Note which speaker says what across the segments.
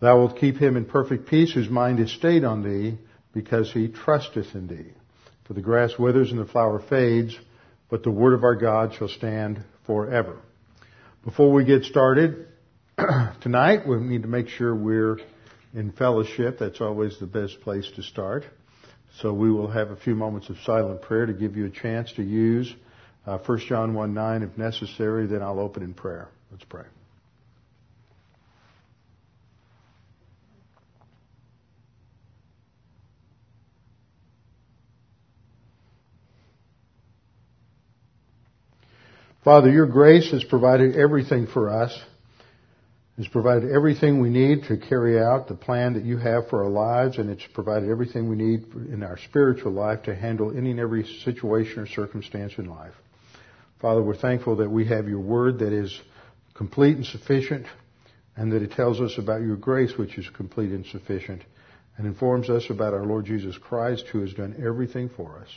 Speaker 1: Thou wilt keep him in perfect peace whose mind is stayed on thee, because he trusteth in thee. For the grass withers and the flower fades, but the word of our God shall stand forever. Before we get started tonight, we need to make sure we're in fellowship. That's always the best place to start. So we will have a few moments of silent prayer to give you a chance to use uh, 1 John 1 9 if necessary. Then I'll open in prayer. Let's pray. Father, your grace has provided everything for us, has provided everything we need to carry out the plan that you have for our lives, and it's provided everything we need in our spiritual life to handle any and every situation or circumstance in life. Father, we're thankful that we have your word that is complete and sufficient, and that it tells us about your grace, which is complete and sufficient, and informs us about our Lord Jesus Christ, who has done everything for us.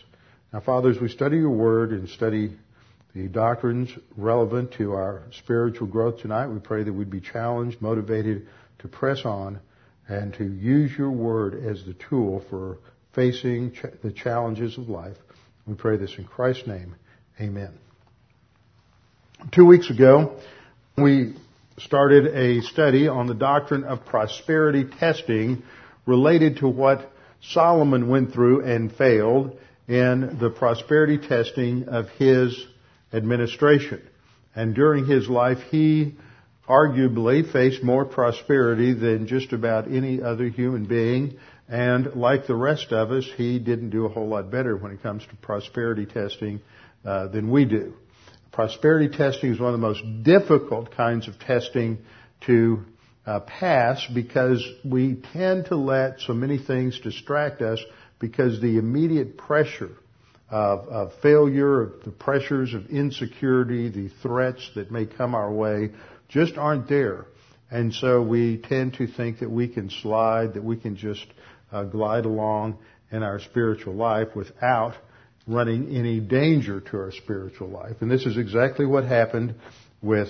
Speaker 1: Now, Father, as we study your word and study the doctrines relevant to our spiritual growth tonight. We pray that we'd be challenged, motivated to press on and to use your word as the tool for facing ch- the challenges of life. We pray this in Christ's name. Amen. Two weeks ago, we started a study on the doctrine of prosperity testing related to what Solomon went through and failed in the prosperity testing of his administration. And during his life, he arguably faced more prosperity than just about any other human being. And like the rest of us, he didn't do a whole lot better when it comes to prosperity testing uh, than we do. Prosperity testing is one of the most difficult kinds of testing to uh, pass because we tend to let so many things distract us because the immediate pressure of, of failure, of the pressures of insecurity, the threats that may come our way just aren't there. And so we tend to think that we can slide, that we can just uh, glide along in our spiritual life without running any danger to our spiritual life. And this is exactly what happened with,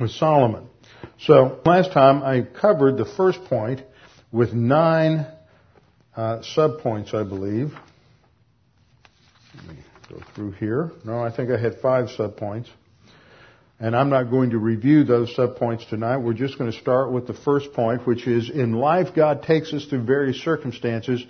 Speaker 1: with Solomon. So last time I covered the first point with nine uh, subpoints, I believe. Me go through here. No, I think I had five subpoints. And I'm not going to review those subpoints tonight. We're just going to start with the first point, which is in life, God takes us through various circumstances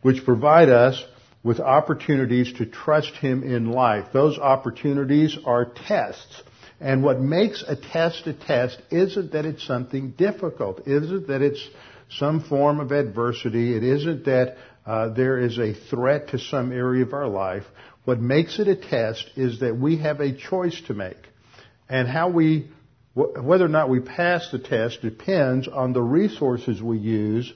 Speaker 1: which provide us with opportunities to trust Him in life. Those opportunities are tests. And what makes a test a test isn't that it's something difficult. Isn't that it's some form of adversity. It isn't that uh, there is a threat to some area of our life. What makes it a test is that we have a choice to make. And how we, whether or not we pass the test depends on the resources we use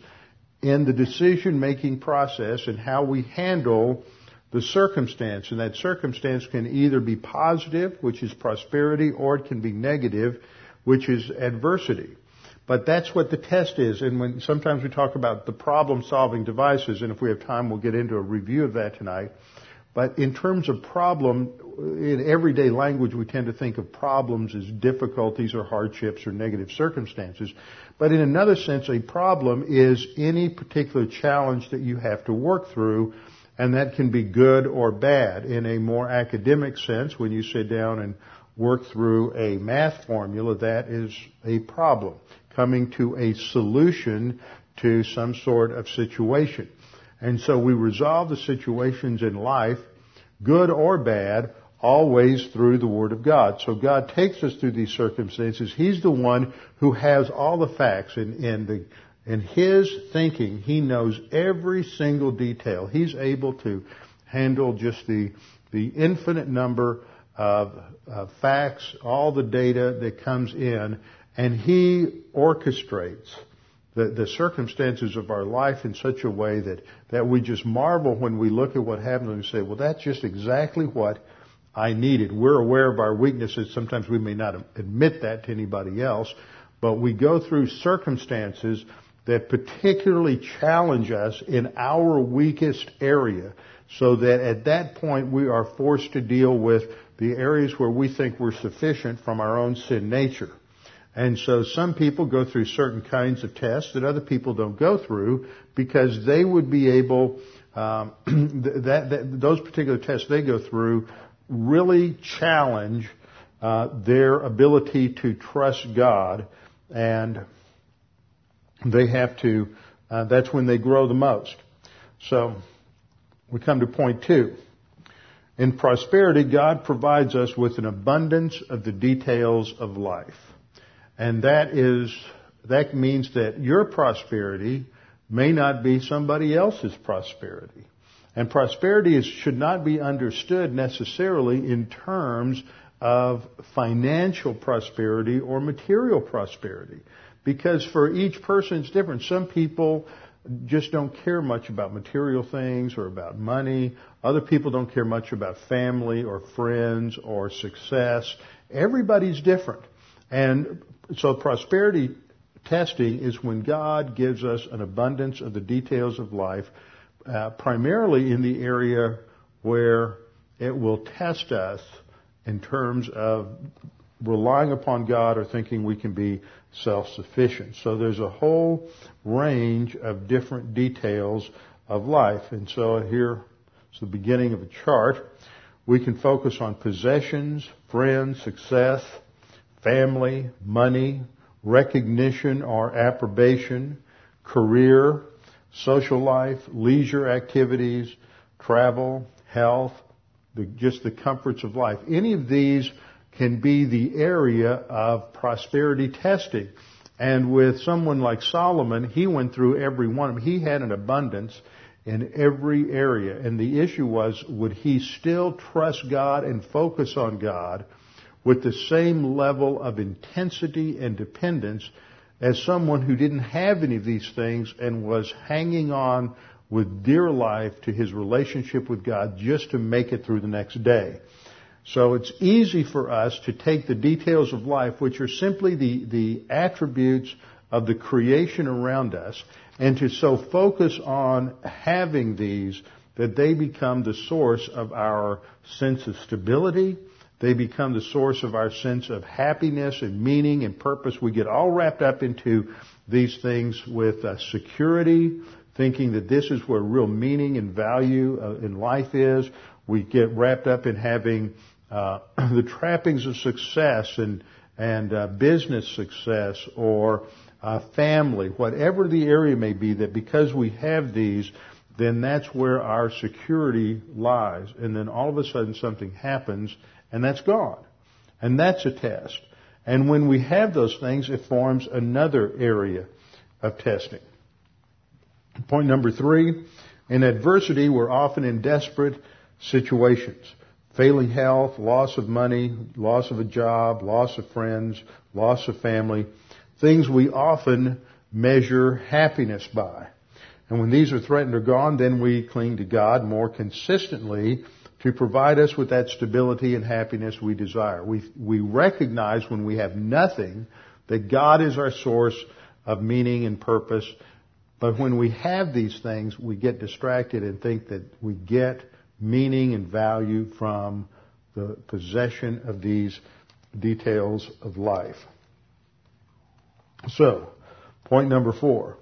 Speaker 1: in the decision making process and how we handle the circumstance. And that circumstance can either be positive, which is prosperity, or it can be negative, which is adversity. But that's what the test is. And when sometimes we talk about the problem solving devices, and if we have time, we'll get into a review of that tonight. But in terms of problem, in everyday language, we tend to think of problems as difficulties or hardships or negative circumstances. But in another sense, a problem is any particular challenge that you have to work through, and that can be good or bad. In a more academic sense, when you sit down and work through a math formula, that is a problem coming to a solution to some sort of situation. And so we resolve the situations in life, good or bad, always through the Word of God. So God takes us through these circumstances. He's the one who has all the facts and the, in his thinking, he knows every single detail. He's able to handle just the, the infinite number of, of facts, all the data that comes in, and he orchestrates the, the circumstances of our life in such a way that, that we just marvel when we look at what happened and we say, well, that's just exactly what I needed. We're aware of our weaknesses. Sometimes we may not admit that to anybody else, but we go through circumstances that particularly challenge us in our weakest area so that at that point we are forced to deal with the areas where we think we're sufficient from our own sin nature. And so some people go through certain kinds of tests that other people don't go through because they would be able, um, that, that, those particular tests they go through really challenge uh, their ability to trust God and they have to, uh, that's when they grow the most. So, we come to point two. In prosperity, God provides us with an abundance of the details of life. And that is, that means that your prosperity may not be somebody else's prosperity. And prosperity is, should not be understood necessarily in terms of financial prosperity or material prosperity. Because for each person it's different. Some people just don't care much about material things or about money. Other people don't care much about family or friends or success. Everybody's different. And so prosperity testing is when God gives us an abundance of the details of life, uh, primarily in the area where it will test us in terms of relying upon God or thinking we can be self-sufficient. So there's a whole range of different details of life. And so here is the beginning of a chart. We can focus on possessions, friends, success, family, money, recognition or approbation, career, social life, leisure activities, travel, health, the, just the comforts of life. Any of these can be the area of prosperity testing. And with someone like Solomon, he went through every one of them. He had an abundance in every area. And the issue was, would he still trust God and focus on God with the same level of intensity and dependence as someone who didn't have any of these things and was hanging on with dear life to his relationship with God just to make it through the next day. So it's easy for us to take the details of life, which are simply the, the attributes of the creation around us, and to so focus on having these that they become the source of our sense of stability. They become the source of our sense of happiness and meaning and purpose. We get all wrapped up into these things with uh, security, thinking that this is where real meaning and value uh, in life is. We get wrapped up in having uh, the trappings of success and and uh, business success or uh, family, whatever the area may be, that because we have these, then that's where our security lies. And then all of a sudden something happens and that's God. And that's a test. And when we have those things, it forms another area of testing. Point number three, in adversity, we're often in desperate situations failing health, loss of money, loss of a job, loss of friends, loss of family, things we often measure happiness by. And when these are threatened or gone, then we cling to God more consistently to provide us with that stability and happiness we desire. We, we recognize when we have nothing that God is our source of meaning and purpose. But when we have these things, we get distracted and think that we get meaning and value from the possession of these details of life. So, point number four.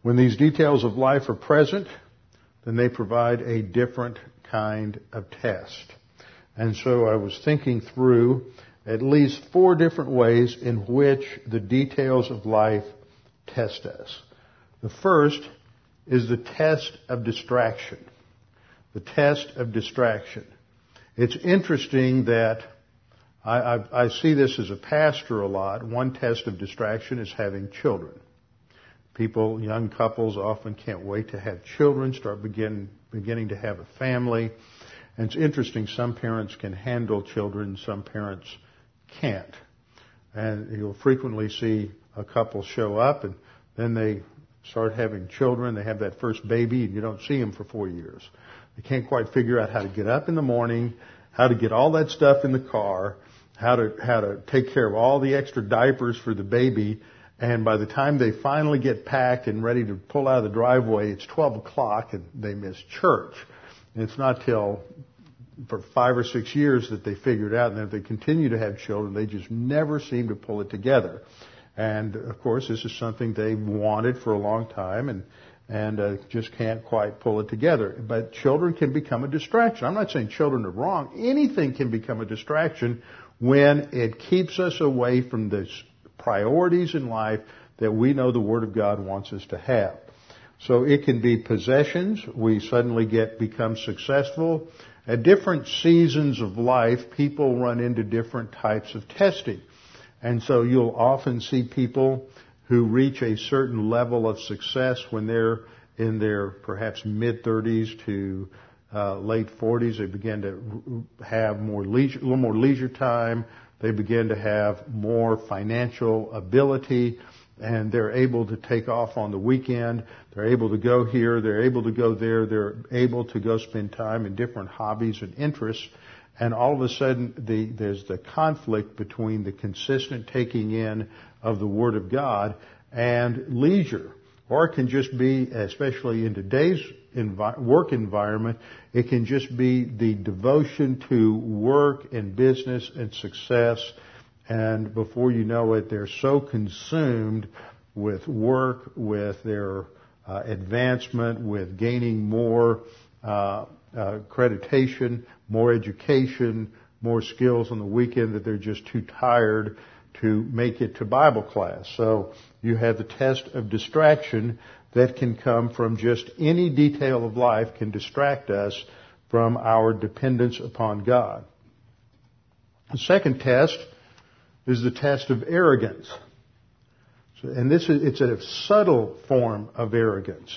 Speaker 1: When these details of life are present, then they provide a different kind of test. And so I was thinking through at least four different ways in which the details of life test us. The first is the test of distraction. The test of distraction. It's interesting that I, I, I, see this as a pastor a lot. One test of distraction is having children. People, young couples often can't wait to have children, start begin, beginning to have a family. And it's interesting, some parents can handle children, some parents can't. And you'll frequently see a couple show up and then they start having children, they have that first baby and you don't see them for four years. They can't quite figure out how to get up in the morning, how to get all that stuff in the car, how to, how to take care of all the extra diapers for the baby, and by the time they finally get packed and ready to pull out of the driveway, it's 12 o'clock and they miss church. And it's not till for five or six years that they figured out, and if they continue to have children, they just never seem to pull it together. And of course, this is something they wanted for a long time, and and uh, just can't quite pull it together. But children can become a distraction. I'm not saying children are wrong. Anything can become a distraction when it keeps us away from the priorities in life that we know the Word of God wants us to have. So it can be possessions. We suddenly get become successful. At different seasons of life, people run into different types of testing. And so you'll often see people who reach a certain level of success when they're in their perhaps mid 30s to uh, late 40s. They begin to have more leisure, a little more leisure time. They begin to have more financial ability and they're able to take off on the weekend. They're able to go here. They're able to go there. They're able to go spend time in different hobbies and interests. And all of a sudden, the, there's the conflict between the consistent taking in of the Word of God and leisure. Or it can just be, especially in today's envi- work environment, it can just be the devotion to work and business and success and before you know it, they're so consumed with work, with their uh, advancement, with gaining more uh, uh, accreditation, more education, more skills on the weekend that they're just too tired to make it to Bible class. So you have the test of distraction that can come from just any detail of life can distract us from our dependence upon God. The second test is the test of arrogance. So, and this is, it's a subtle form of arrogance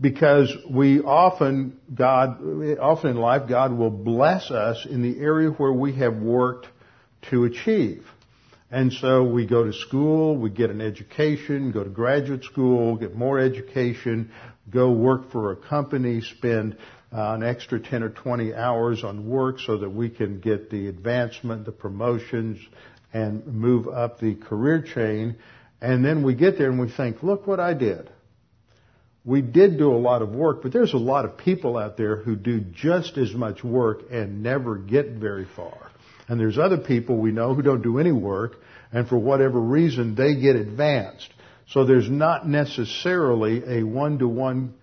Speaker 1: because we often, God, often in life, God will bless us in the area where we have worked to achieve. And so we go to school, we get an education, go to graduate school, get more education, go work for a company, spend uh, an extra 10 or 20 hours on work so that we can get the advancement, the promotions, and move up the career chain. And then we get there and we think, look what I did. We did do a lot of work, but there's a lot of people out there who do just as much work and never get very far. And there's other people we know who don't do any work, and for whatever reason, they get advanced. So there's not necessarily a one-to-one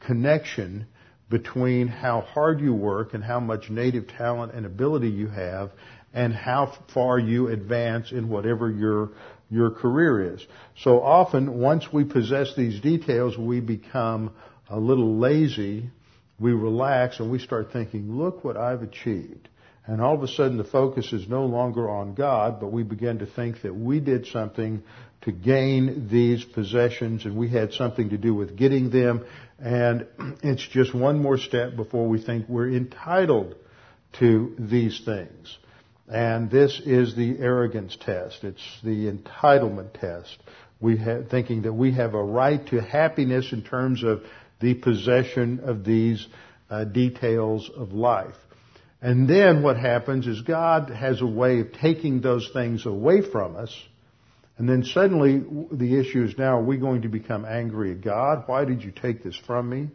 Speaker 1: connection between how hard you work and how much native talent and ability you have and how far you advance in whatever your your career is. So often, once we possess these details, we become a little lazy, we relax, and we start thinking, look what I've achieved. And all of a sudden the focus is no longer on God, but we begin to think that we did something to gain these possessions and we had something to do with getting them. And it's just one more step before we think we're entitled to these things. And this is the arrogance test. It's the entitlement test. We have, thinking that we have a right to happiness in terms of the possession of these uh, details of life. And then what happens is God has a way of taking those things away from us. And then suddenly the issue is now, are we going to become angry at God? Why did you take this from me?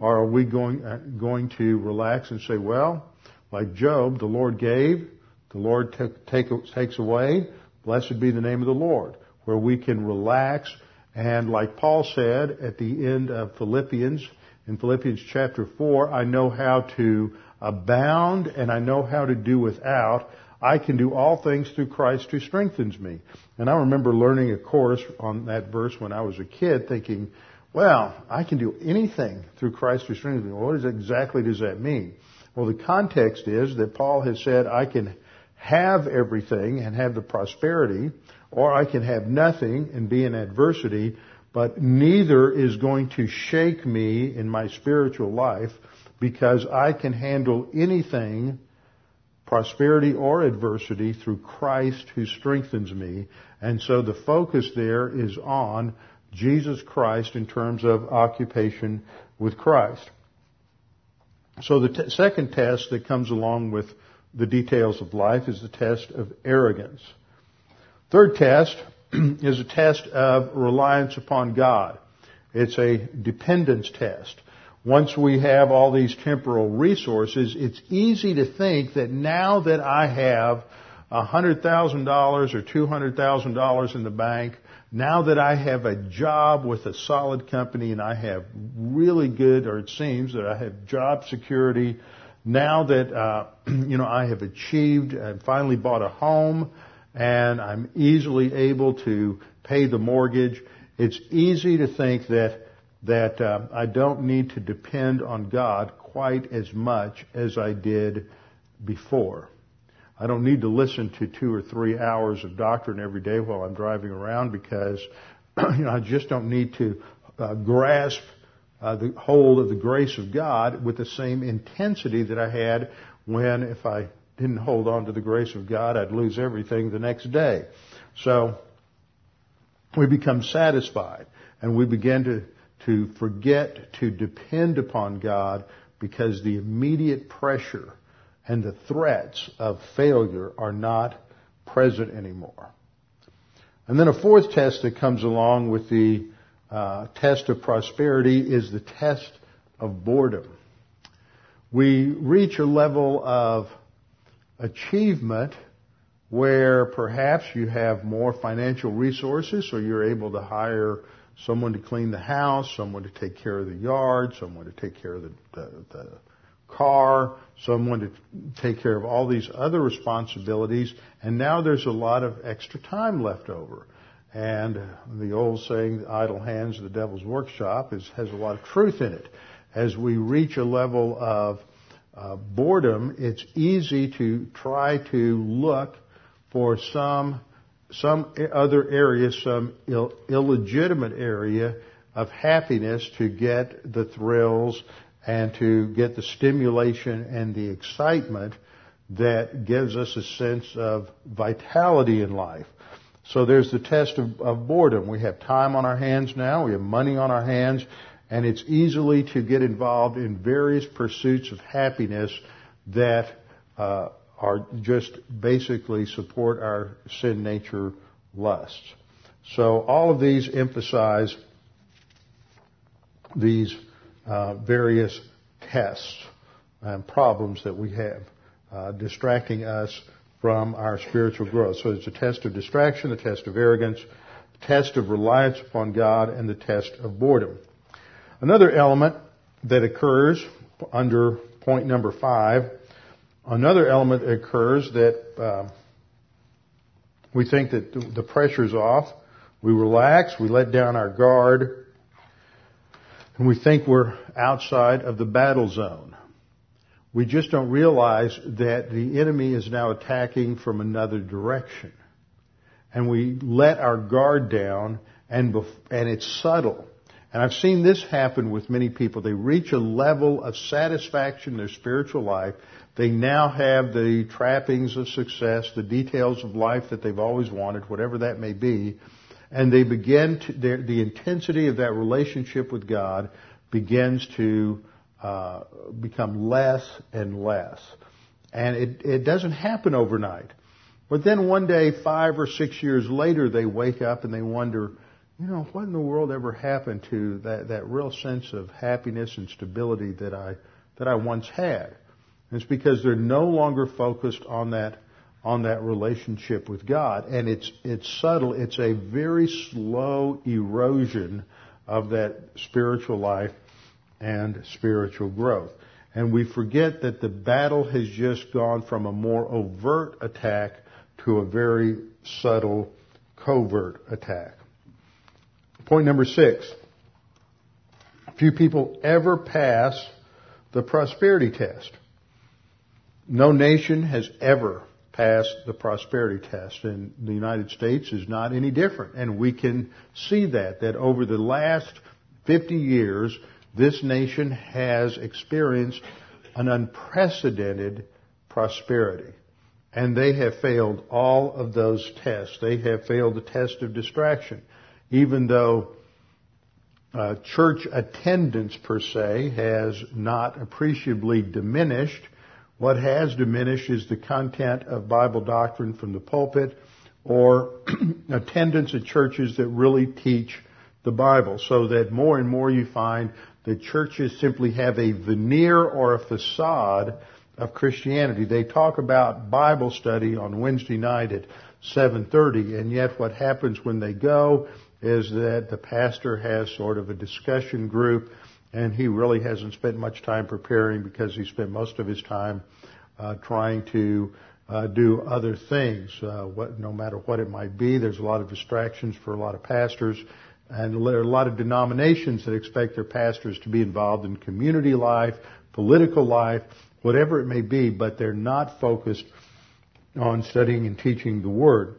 Speaker 1: Or are we going, uh, going to relax and say, well, like Job, the Lord gave, the Lord take, takes away. Blessed be the name of the Lord. Where we can relax and like Paul said at the end of Philippians, in Philippians chapter 4, I know how to abound and I know how to do without. I can do all things through Christ who strengthens me. And I remember learning a course on that verse when I was a kid thinking, well, I can do anything through Christ who strengthens me. What exactly does that mean? Well, the context is that Paul has said, I can have everything and have the prosperity, or I can have nothing and be in adversity, but neither is going to shake me in my spiritual life because I can handle anything, prosperity or adversity, through Christ who strengthens me. And so the focus there is on Jesus Christ in terms of occupation with Christ. So the t- second test that comes along with the details of life is the test of arrogance. Third test is a test of reliance upon God. It's a dependence test. Once we have all these temporal resources, it's easy to think that now that I have $100,000 or $200,000 in the bank, now that I have a job with a solid company and I have really good, or it seems that I have job security, now that, uh, you know, I have achieved and finally bought a home and I'm easily able to pay the mortgage, it's easy to think that, that uh, I don't need to depend on God quite as much as I did before. I don't need to listen to two or three hours of doctrine every day while I'm driving around because you know, I just don't need to uh, grasp uh, the hold of the grace of God with the same intensity that I had when if I didn't hold on to the grace of God, I'd lose everything the next day. So we become satisfied and we begin to, to forget to depend upon God because the immediate pressure and the threats of failure are not present anymore. And then a fourth test that comes along with the uh, test of prosperity is the test of boredom. We reach a level of achievement where perhaps you have more financial resources, so you're able to hire someone to clean the house, someone to take care of the yard, someone to take care of the, the, the car, someone to take care of all these other responsibilities, and now there's a lot of extra time left over. And the old saying, idle hands, the devil's workshop, is, has a lot of truth in it. As we reach a level of uh, boredom, it's easy to try to look for some some other area, some Ill, illegitimate area of happiness to get the thrills and to get the stimulation and the excitement that gives us a sense of vitality in life. So there's the test of, of, boredom. We have time on our hands now, we have money on our hands, and it's easily to get involved in various pursuits of happiness that uh, are just basically support our sin nature lusts. So all of these emphasize these uh, various tests and problems that we have, uh, distracting us from our spiritual growth. So it's a test of distraction, the test of arrogance, the test of reliance upon God, and the test of boredom. Another element that occurs under point number five, another element occurs that uh, we think that the pressure's off, we relax, we let down our guard, and we think we're outside of the battle zone. We just don't realize that the enemy is now attacking from another direction. And we let our guard down and, bef- and it's subtle. And I've seen this happen with many people. They reach a level of satisfaction in their spiritual life. They now have the trappings of success, the details of life that they've always wanted, whatever that may be and they begin to, the intensity of that relationship with God begins to uh, become less and less. And it, it doesn't happen overnight. But then one day, five or six years later, they wake up and they wonder, you know, what in the world ever happened to that, that real sense of happiness and stability that I, that I once had? And it's because they're no longer focused on that on that relationship with God. And it's, it's subtle. It's a very slow erosion of that spiritual life and spiritual growth. And we forget that the battle has just gone from a more overt attack to a very subtle covert attack. Point number six. Few people ever pass the prosperity test. No nation has ever passed the prosperity test and the United States is not any different. And we can see that, that over the last 50 years, this nation has experienced an unprecedented prosperity. And they have failed all of those tests. They have failed the test of distraction. Even though uh, church attendance per se has not appreciably diminished. What has diminished is the content of Bible doctrine from the pulpit or attendance at churches that really teach the Bible so that more and more you find that churches simply have a veneer or a facade of Christianity. They talk about Bible study on Wednesday night at 7:30 and yet what happens when they go is that the pastor has sort of a discussion group and he really hasn't spent much time preparing because he spent most of his time uh, trying to uh, do other things, uh, what, no matter what it might be. There's a lot of distractions for a lot of pastors, and there are a lot of denominations that expect their pastors to be involved in community life, political life, whatever it may be, but they're not focused on studying and teaching the Word.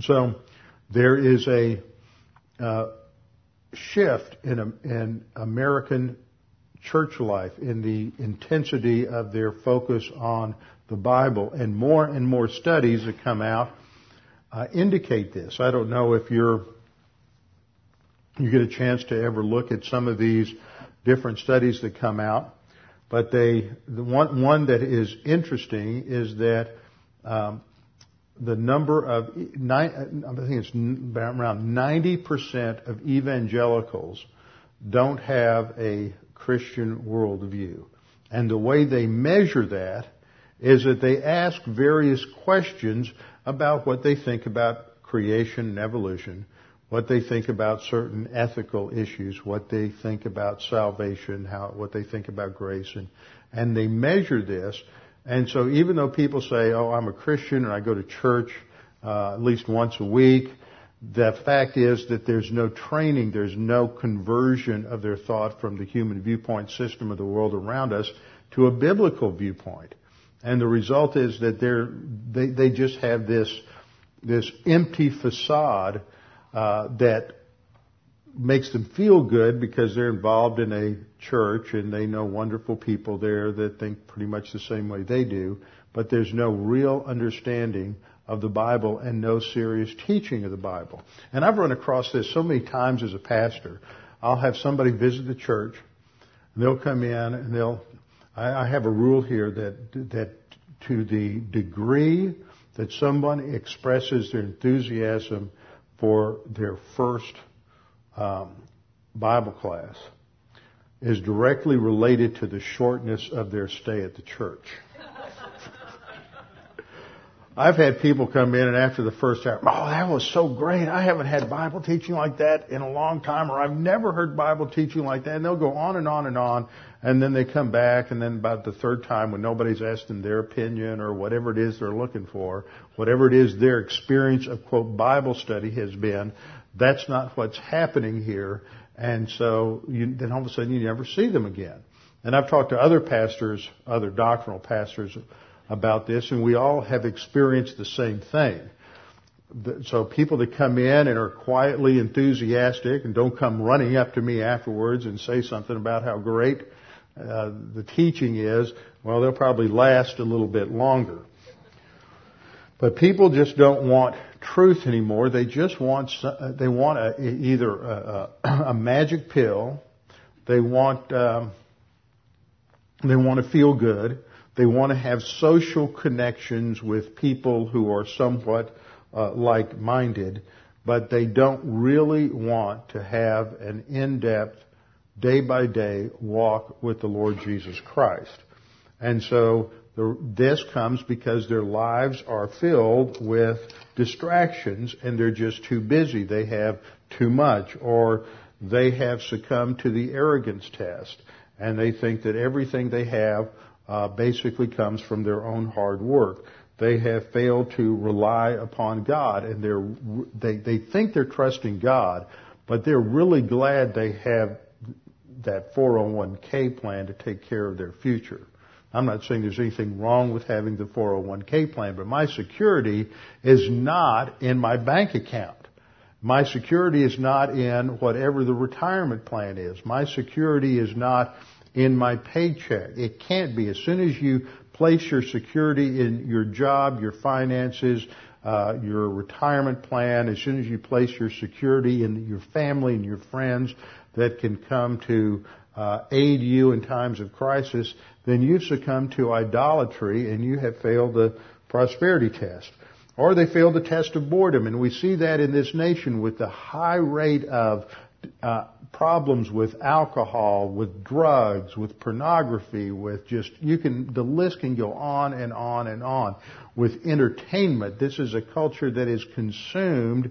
Speaker 1: So there is a uh, shift in, in American church life in the intensity of their focus on the Bible, and more and more studies that come out uh, indicate this. I don't know if you're you get a chance to ever look at some of these different studies that come out, but they the one one that is interesting is that um, the number of, uh, I think it's around 90% of evangelicals don't have a Christian worldview. And the way they measure that is that they ask various questions about what they think about creation and evolution, what they think about certain ethical issues, what they think about salvation, how, what they think about grace, and, and they measure this and so even though people say, oh, I'm a Christian and I go to church uh, at least once a week, the fact is that there's no training, there's no conversion of their thought from the human viewpoint system of the world around us to a biblical viewpoint. And the result is that they, they just have this, this empty facade uh, that makes them feel good because they're involved in a church and they know wonderful people there that think pretty much the same way they do, but there's no real understanding of the Bible and no serious teaching of the Bible. And I've run across this so many times as a pastor. I'll have somebody visit the church and they'll come in and they'll, I, I have a rule here that, that to the degree that someone expresses their enthusiasm for their first um, Bible class is directly related to the shortness of their stay at the church. I've had people come in and after the first hour, oh, that was so great. I haven't had Bible teaching like that in a long time, or I've never heard Bible teaching like that. And they'll go on and on and on. And then they come back, and then about the third time when nobody's asked them their opinion or whatever it is they're looking for, whatever it is their experience of quote Bible study has been, that's not what's happening here. And so you, then all of a sudden you never see them again. And I've talked to other pastors, other doctrinal pastors about this, and we all have experienced the same thing. So people that come in and are quietly enthusiastic and don't come running up to me afterwards and say something about how great uh, the teaching is, well, they'll probably last a little bit longer. But people just don't want truth anymore. They just want uh, they want a, either a, a, magic pill. They want um, they want to feel good. They want to have social connections with people who are somewhat uh, like-minded, but they don't really want to have an in-depth, day-by-day walk with the Lord Jesus Christ. And so this comes because their lives are filled with distractions and they're just too busy. They have too much or they have succumbed to the arrogance test. and they think that everything they have uh, basically comes from their own hard work. They have failed to rely upon God, and they're they they think they're trusting God, but they're really glad they have that 401k plan to take care of their future. I'm not saying there's anything wrong with having the 401k plan, but my security is not in my bank account. My security is not in whatever the retirement plan is. My security is not in my paycheck. It can't be. As soon as you place your security in your job, your finances, uh, your retirement plan, as soon as you place your security in your family and your friends that can come to uh, aid you in times of crisis, then you've succumbed to idolatry and you have failed the prosperity test. Or they failed the test of boredom, and we see that in this nation with the high rate of uh, problems with alcohol, with drugs, with pornography, with just you can the list can go on and on and on. With entertainment, this is a culture that is consumed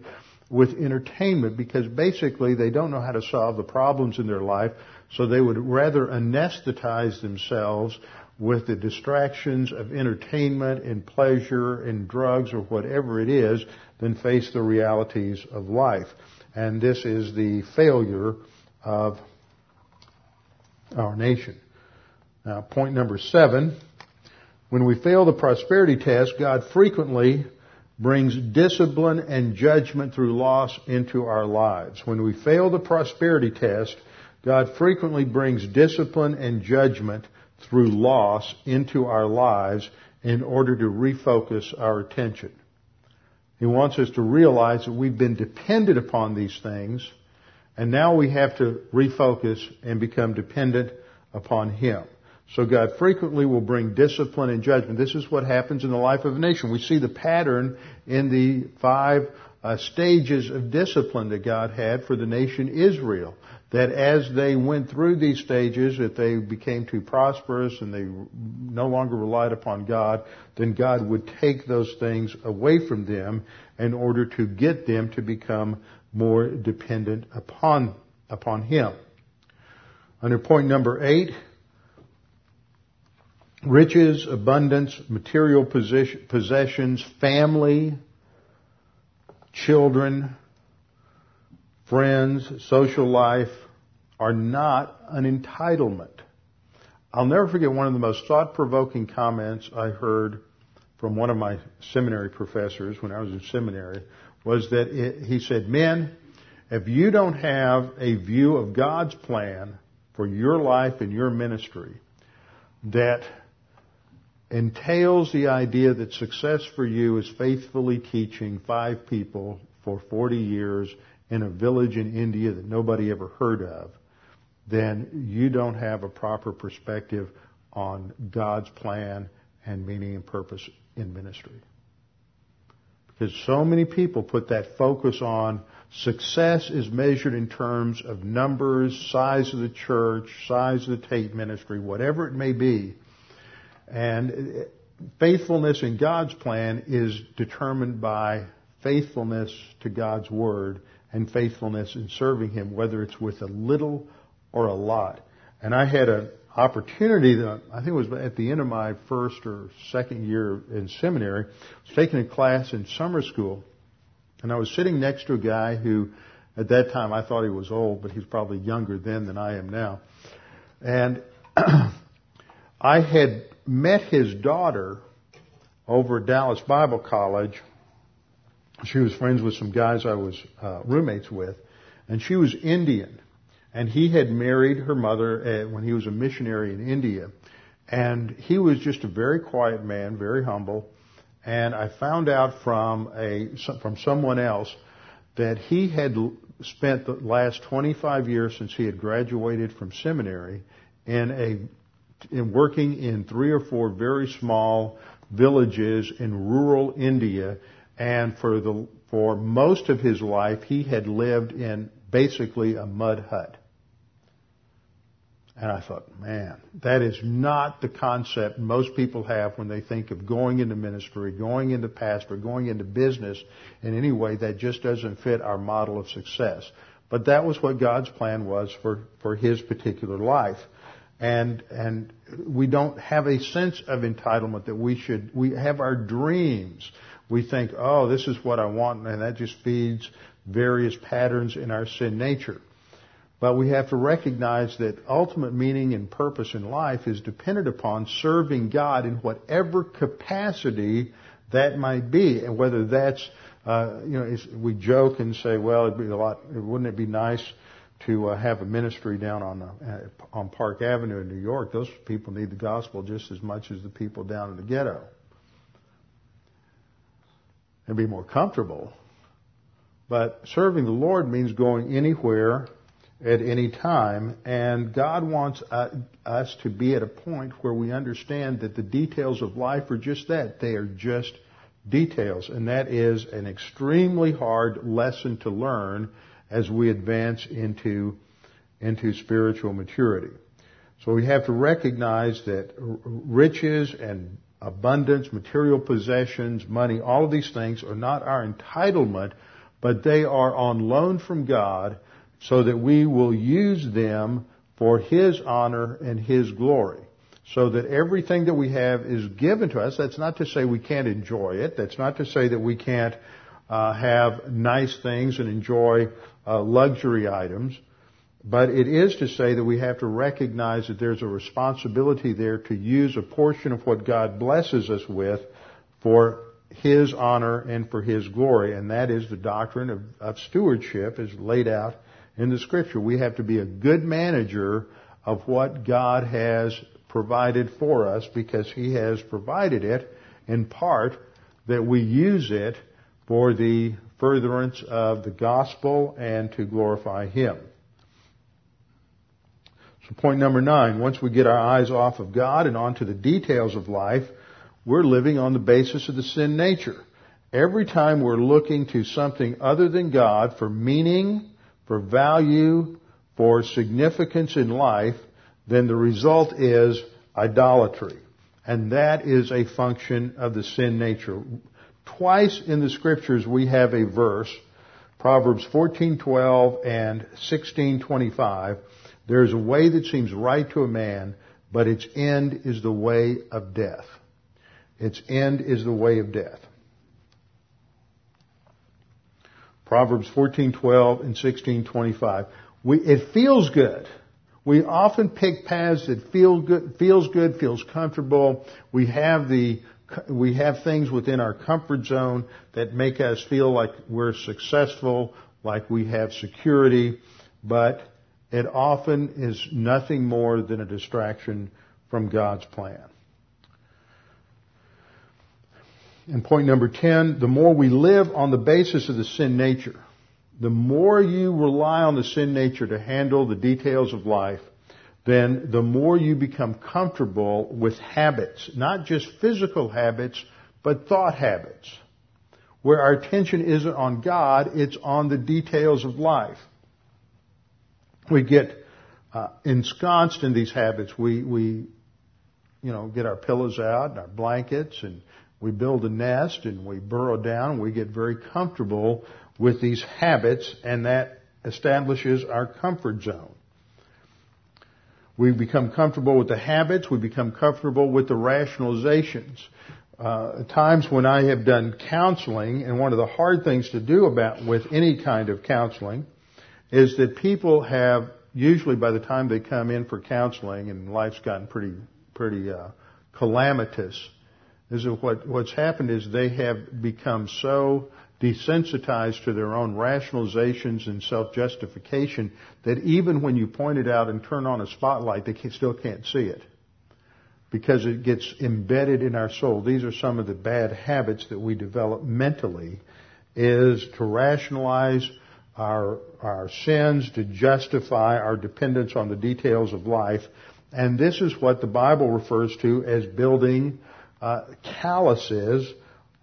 Speaker 1: with entertainment because basically they don't know how to solve the problems in their life, so they would rather anesthetize themselves with the distractions of entertainment and pleasure and drugs or whatever it is than face the realities of life. And this is the failure of our nation. Now, point number seven. When we fail the prosperity test, God frequently brings discipline and judgment through loss into our lives. When we fail the prosperity test, God frequently brings discipline and judgment through loss into our lives in order to refocus our attention. He wants us to realize that we've been dependent upon these things and now we have to refocus and become dependent upon Him. So God frequently will bring discipline and judgment. This is what happens in the life of a nation. We see the pattern in the five uh, stages of discipline that God had for the nation Israel. That as they went through these stages, if they became too prosperous and they no longer relied upon God, then God would take those things away from them in order to get them to become more dependent upon, upon Him. Under point number eight, riches, abundance, material possessions, family, children, friends, social life are not an entitlement. I'll never forget one of the most thought-provoking comments I heard from one of my seminary professors when I was in seminary was that it, he said, men, if you don't have a view of God's plan for your life and your ministry that entails the idea that success for you is faithfully teaching five people for 40 years in a village in India that nobody ever heard of, then you don't have a proper perspective on God's plan and meaning and purpose in ministry. Because so many people put that focus on success is measured in terms of numbers, size of the church, size of the Tate ministry, whatever it may be. And faithfulness in God's plan is determined by faithfulness to God's Word and faithfulness in serving Him, whether it's with a little or a lot. And I had an opportunity that I think was at the end of my first or second year in seminary. I was taking a class in summer school, and I was sitting next to a guy who, at that time, I thought he was old, but he's probably younger then than I am now. And I had met his daughter over at Dallas Bible College. She was friends with some guys I was uh, roommates with, and she was Indian. And he had married her mother uh, when he was a missionary in India. And he was just a very quiet man, very humble. And I found out from a, from someone else that he had spent the last 25 years since he had graduated from seminary in a, in working in three or four very small villages in rural India. And for the, for most of his life, he had lived in basically a mud hut. And I thought, man, that is not the concept most people have when they think of going into ministry, going into pastor, going into business in any way that just doesn't fit our model of success. But that was what God's plan was for, for his particular life. and and we don't have a sense of entitlement that we should we have our dreams we think oh this is what i want and that just feeds various patterns in our sin nature. But we have to recognize that ultimate meaning and purpose in life is dependent upon serving god in whatever capacity that might be. And whether that's uh, you know we joke and say well it'd be a lot wouldn't it be nice to uh, have a ministry down on uh, on Park Avenue in New York, those people need the gospel just as much as the people down in the ghetto. And be more comfortable. But serving the Lord means going anywhere at any time, and God wants uh, us to be at a point where we understand that the details of life are just that. They are just details, and that is an extremely hard lesson to learn as we advance into, into spiritual maturity. So we have to recognize that riches and abundance, material possessions, money, all of these things are not our entitlement, but they are on loan from God so that we will use them for His honor and His glory. So that everything that we have is given to us. That's not to say we can't enjoy it. That's not to say that we can't uh, have nice things and enjoy uh, luxury items. But it is to say that we have to recognize that there's a responsibility there to use a portion of what God blesses us with for His honor and for His glory. And that is the doctrine of, of stewardship as laid out in the scripture. We have to be a good manager of what God has provided for us because He has provided it in part that we use it for the furtherance of the gospel and to glorify Him. So point number nine, once we get our eyes off of God and onto the details of life, we're living on the basis of the sin nature. Every time we're looking to something other than God for meaning, for value, for significance in life, then the result is idolatry. And that is a function of the sin nature. Twice in the scriptures we have a verse, Proverbs 14:12 and 16:25. There is a way that seems right to a man, but its end is the way of death. Its end is the way of death. Proverbs 14:12 and 16:25. We, it feels good. We often pick paths that feel good, feels good, feels comfortable. We have the we have things within our comfort zone that make us feel like we're successful, like we have security, but it often is nothing more than a distraction from God's plan. And point number 10, the more we live on the basis of the sin nature, the more you rely on the sin nature to handle the details of life, then the more you become comfortable with habits, not just physical habits, but thought habits. Where our attention isn't on God, it's on the details of life. We get uh, ensconced in these habits. We, we, you know, get our pillows out and our blankets and we build a nest and we burrow down. and We get very comfortable with these habits and that establishes our comfort zone. We become comfortable with the habits. We become comfortable with the rationalizations. Uh, times when I have done counseling, and one of the hard things to do about with any kind of counseling is that people have usually by the time they come in for counseling, and life's gotten pretty pretty uh, calamitous, is what what's happened is they have become so desensitized to their own rationalizations and self-justification that even when you point it out and turn on a spotlight, they can, still can't see it. Because it gets embedded in our soul. These are some of the bad habits that we develop mentally, is to rationalize our, our sins, to justify our dependence on the details of life. And this is what the Bible refers to as building uh, calluses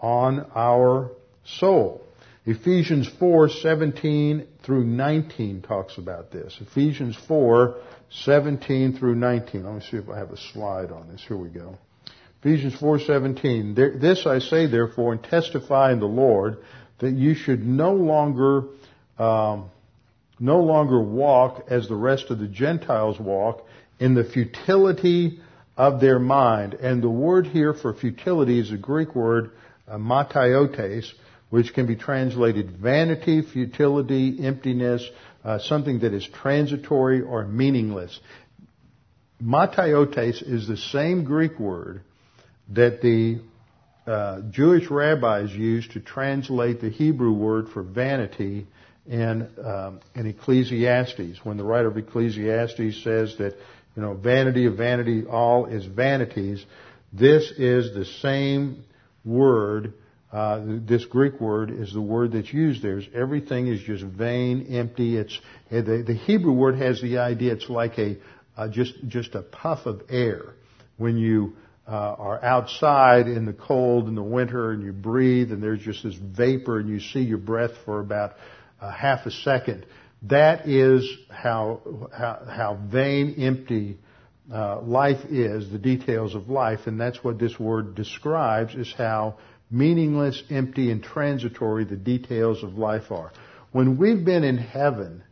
Speaker 1: on our soul. Ephesians 4, 17 through 19 talks about this. Ephesians 4, 17 through 19. Let me see if I have a slide on this. Here we go. Ephesians 4:17. This I say therefore and testify in the Lord that you should no longer um, no longer walk as the rest of the Gentiles walk in the futility of their mind. And the word here for futility is a Greek word, uh, matiotes, which can be translated vanity, futility, emptiness, uh, something that is transitory or meaningless. Matiotes is the same Greek word that the uh, Jewish rabbis used to translate the Hebrew word for vanity in, um, in Ecclesiastes. When the writer of Ecclesiastes says that, you know, vanity of vanity, all is vanities, this is the same word. Uh, this Greek word is the word that's used there. Everything is just vain, empty. It's the, the Hebrew word has the idea. It's like a uh, just just a puff of air when you uh, are outside in the cold in the winter and you breathe and there's just this vapor and you see your breath for about uh, half a second. That is how how, how vain, empty uh, life is, the details of life, and that's what this word describes: is how meaningless, empty, and transitory the details of life are. When we've been in heaven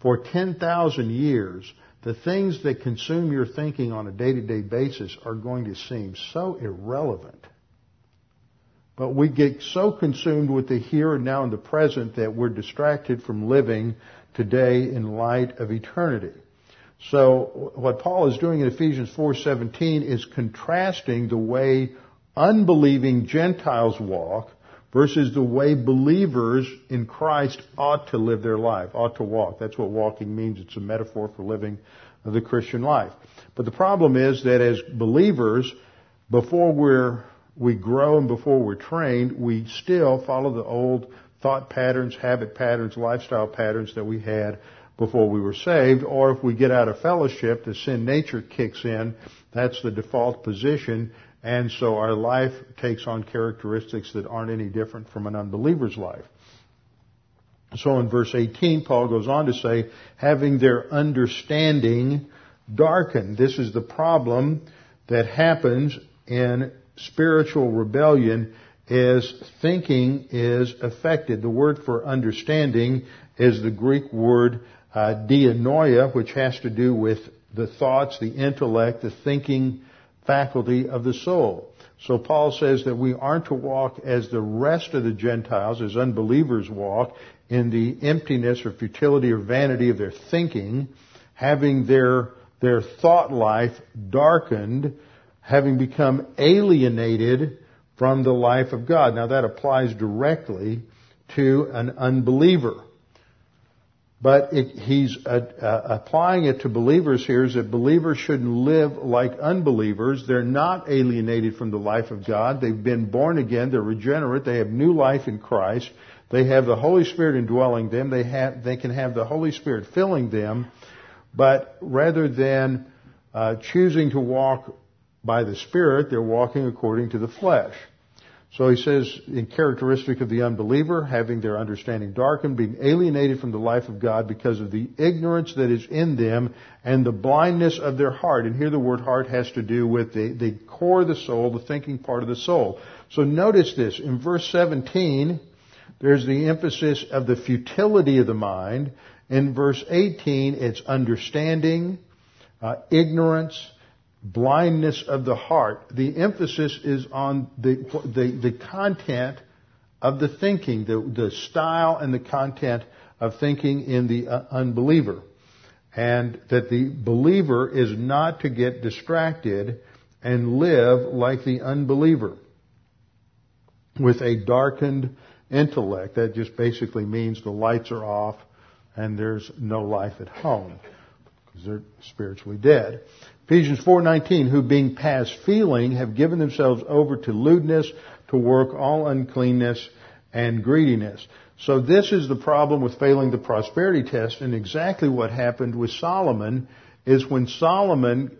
Speaker 1: for ten thousand years, the things that consume your thinking on a day-to-day basis are going to seem so irrelevant. But we get so consumed with the here and now and the present that we're distracted from living today in light of eternity. So what Paul is doing in Ephesians 4:17 is contrasting the way unbelieving Gentiles walk versus the way believers in Christ ought to live their life, ought to walk. That's what walking means. It's a metaphor for living the Christian life. But the problem is that as believers, before we're, we grow and before we're trained, we still follow the old thought patterns, habit patterns, lifestyle patterns that we had before we were saved, or if we get out of fellowship, the sin nature kicks in. That's the default position, and so our life takes on characteristics that aren't any different from an unbeliever's life. So in verse 18, Paul goes on to say, having their understanding darkened. This is the problem that happens in spiritual rebellion is thinking is affected. The word for understanding is the Greek word uh, dianoia, which has to do with the thoughts, the intellect, the thinking faculty of the soul. So Paul says that we aren't to walk as the rest of the Gentiles, as unbelievers walk, in the emptiness or futility or vanity of their thinking, having their, their thought life darkened, having become alienated from the life of God. Now that applies directly to an unbeliever. But it, he's uh, uh, applying it to believers here is that believers shouldn't live like unbelievers. They're not alienated from the life of God. They've been born again. They're regenerate. They have new life in Christ. They have the Holy Spirit indwelling them. They have, they can have the Holy Spirit filling them. But rather than uh, choosing to walk by the Spirit, they're walking according to the flesh. So he says, in characteristic of the unbeliever, having their understanding darkened, being alienated from the life of God because of the ignorance that is in them and the blindness of their heart. And here the word heart has to do with the, the core of the soul, the thinking part of the soul. So notice this. In verse 17, there's the emphasis of the futility of the mind. In verse 18, it's understanding, uh, ignorance, blindness of the heart. The emphasis is on the, the, the content of the thinking, the, the style and the content of thinking in the uh, unbeliever. And that the believer is not to get distracted and live like the unbeliever with a darkened intellect. That just basically means the lights are off and there's no life at home because they're spiritually dead. Ephesians 4:19, who being past feeling have given themselves over to lewdness, to work all uncleanness and greediness. So this is the problem with failing the prosperity test, and exactly what happened with Solomon is when Solomon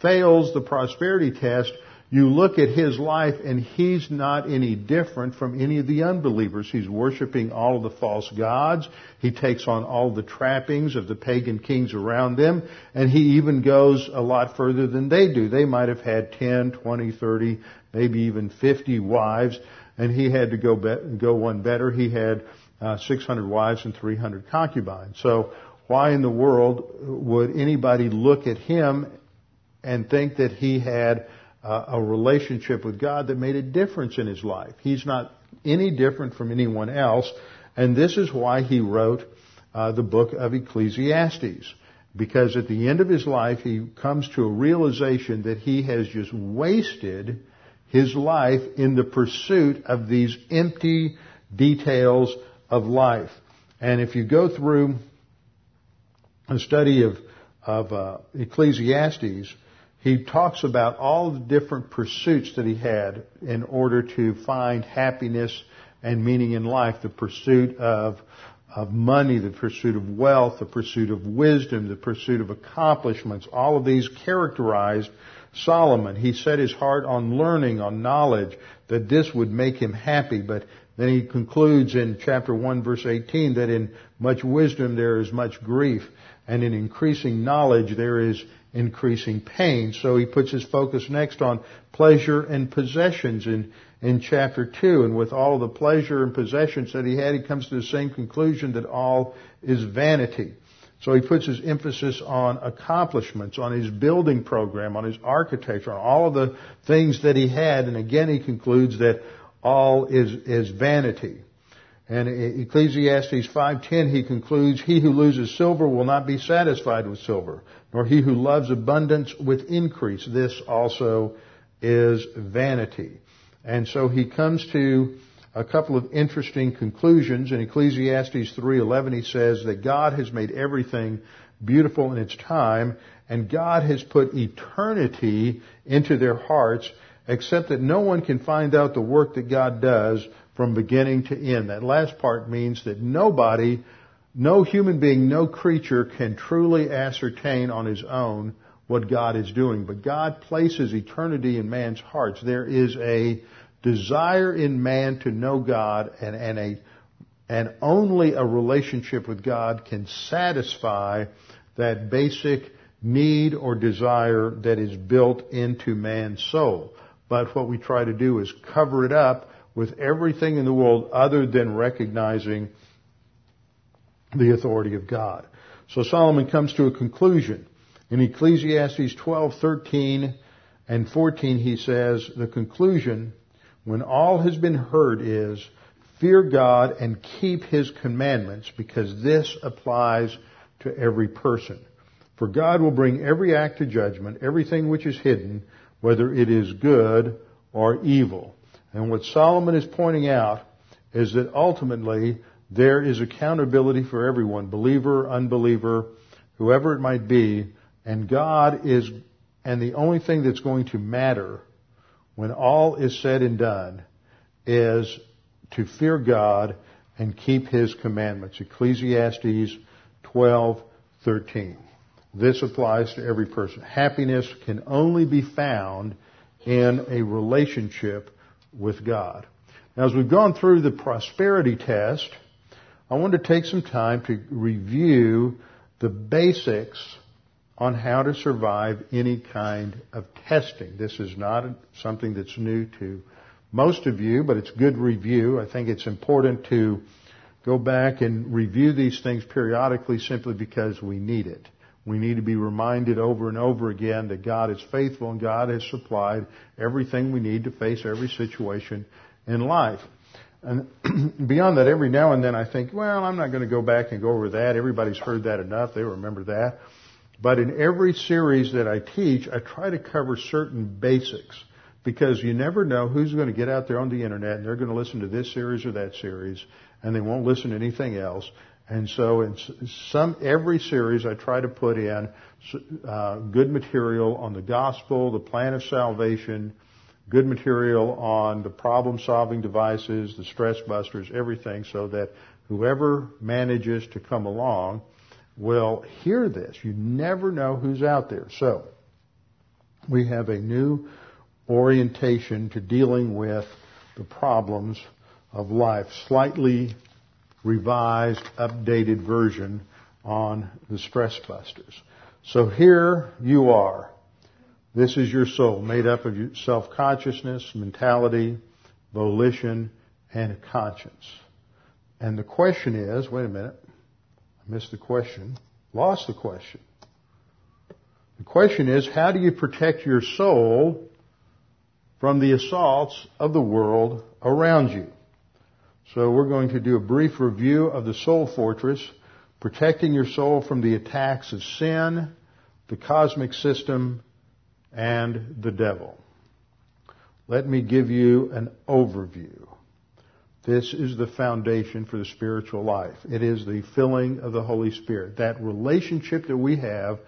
Speaker 1: fails the prosperity test, you look at his life and he's not any different from any of the unbelievers. He's worshiping all of the false gods. He takes on all the trappings of the pagan kings around them. And he even goes a lot further than they do. They might have had 10, 20, 30, maybe even 50 wives. And he had to go, be- go one better. He had uh, 600 wives and 300 concubines. So why in the world would anybody look at him and think that he had uh, a relationship with God that made a difference in his life? He's not any different from anyone else, and this is why he wrote uh, the book of Ecclesiastes. Because at the end of his life, he comes to a realization that he has just wasted his life in the pursuit of these empty details of life. And if you go through a study of, of uh, Ecclesiastes, he talks about all the different pursuits that he had in order to find happiness and meaning in life. The pursuit of, of money, the pursuit of wealth, the pursuit of wisdom, the pursuit of accomplishments. All of these characterized Solomon. He set his heart on learning, on knowledge, that this would make him happy, but then he concludes in chapter 1 verse 18 that in much wisdom there is much grief and in increasing knowledge there is increasing pain. So he puts his focus next on pleasure and possessions in, in chapter 2. And with all the pleasure and possessions that he had, he comes to the same conclusion that all is vanity. So he puts his emphasis on accomplishments, on his building program, on his architecture, on all of the things that he had. And again, he concludes that all is, is vanity. And Ecclesiastes 5:10 he concludes, "He who loses silver will not be satisfied with silver, nor he who loves abundance with increase. This also is vanity." And so he comes to a couple of interesting conclusions. In Ecclesiastes 3:11 he says that God has made everything beautiful in its time, and God has put eternity into their hearts, except that no one can find out the work that God does from beginning to end. That last part means that nobody, no human being, no creature can truly ascertain on his own what God is doing. But God places eternity in man's hearts. There is a desire in man to know God and, and a and only a relationship with God can satisfy that basic need or desire that is built into man's soul. But what we try to do is cover it up with everything in the world other than recognizing the authority of God. So Solomon comes to a conclusion. In Ecclesiastes 12, 13, and 14, he says, the conclusion, when all has been heard is, fear God and keep His commandments, because this applies to every person. For God will bring every act to judgment, everything which is hidden, whether it is good or evil. And what Solomon is pointing out is that ultimately there is accountability for everyone, believer, unbeliever, whoever it might be, and God is, and the only thing that's going to matter when all is said and done is to fear God and keep His commandments. Ecclesiastes 12:13. This applies to every person. Happiness can only be found in a relationship with God. Now, as we've gone through the prosperity test, I want to take some time to review the basics on how to survive any kind of testing. This is not something that's new to most of you, but it's good review. I think it's important to go back and review these things periodically simply because we need it. We need to be reminded over and over again that God is faithful and God has supplied everything we need to face every situation in life. And beyond that, every now and then I think, well, I'm not going to go back and go over that. Everybody's heard that enough. They remember that. But in every series that I teach, I try to cover certain basics because you never know who's going to get out there on the internet and they're going to listen to this series or that series and they won't listen to anything else. And so in some, every series I try to put in uh, good material on the gospel, the plan of salvation, good material on the problem solving devices, the stress busters, everything so that whoever manages to come along will hear this. You never know who's out there. So, we have a new orientation to dealing with the problems of life, slightly revised, updated version on the stress busters. So here you are. This is your soul, made up of self-consciousness, mentality, volition, and conscience. And the question is, wait a minute, I missed the question. lost the question. The question is, how do you protect your soul from the assaults of the world around you? So we're going to do a brief review of the soul fortress, protecting your soul from the attacks of sin, the cosmic system, and the devil. Let me give you an overview. This is the foundation for the spiritual life. It is the filling of the Holy Spirit. That relationship that we have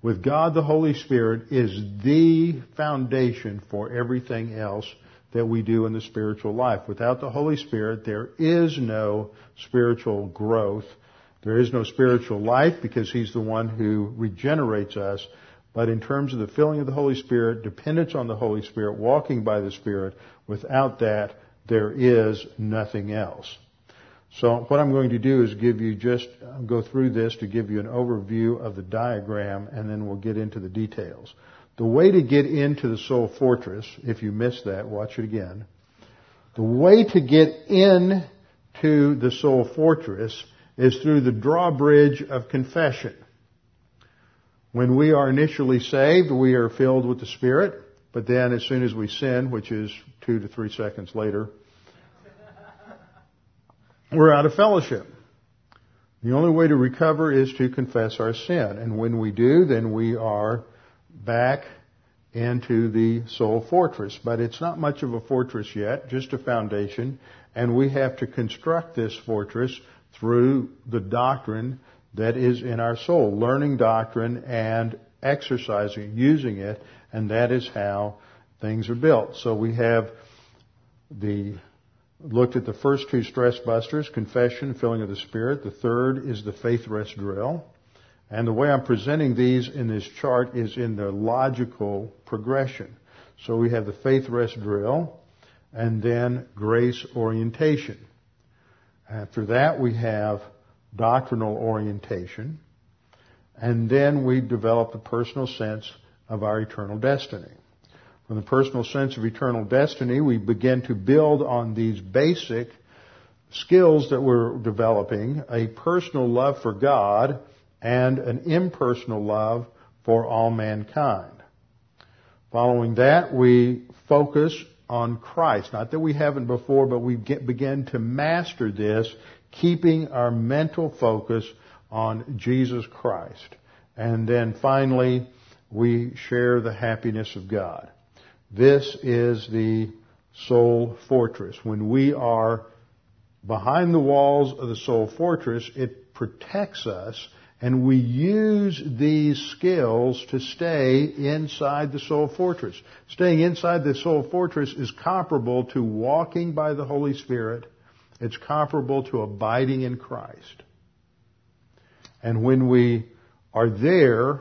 Speaker 1: with God the Holy Spirit is the foundation for everything else that we do in the spiritual life. Without the Holy Spirit, there is no spiritual growth. There is no spiritual life because He's the one who regenerates us. But in terms of the filling of the Holy Spirit, dependence on the Holy Spirit, walking by the Spirit, without that, there is nothing else. So what I'm going to do is give you just go through this to give you an overview of the diagram and then we'll get into the details. The way to get into the soul fortress, if you missed that, watch it again. The way to get in to the soul fortress is through the drawbridge of confession. When we are initially saved, we are filled with the Spirit, but then as soon as we sin, which is two to three seconds later, we're out of fellowship. The only way to recover is to confess our sin. And when we do, then we are back into the soul fortress. But it's not much of a fortress yet, just a foundation. And we have to construct this fortress through the doctrine that is in our soul, learning doctrine and exercising, using it, and that is how things are built. So we have the looked at the first two stress busters, confession, filling of the Spirit. The third is the faith rest drill. And the way I'm presenting these in this chart is in their logical progression. So we have the faith rest drill and then grace orientation. After that we have doctrinal orientation and then we develop the personal sense of our eternal destiny. From the personal sense of eternal destiny, we begin to build on these basic skills that we're developing, a personal love for God and an impersonal love for all mankind. Following that, we focus on Christ. Not that we haven't before, but we get, begin to master this, keeping our mental focus on Jesus Christ. And then finally, we share the happiness of God. This is the soul fortress. When we are behind the walls of the soul fortress, it protects us and we use these skills to stay inside the soul fortress. Staying inside the soul fortress is comparable to walking by the Holy Spirit. It's comparable to abiding in Christ. And when we are there,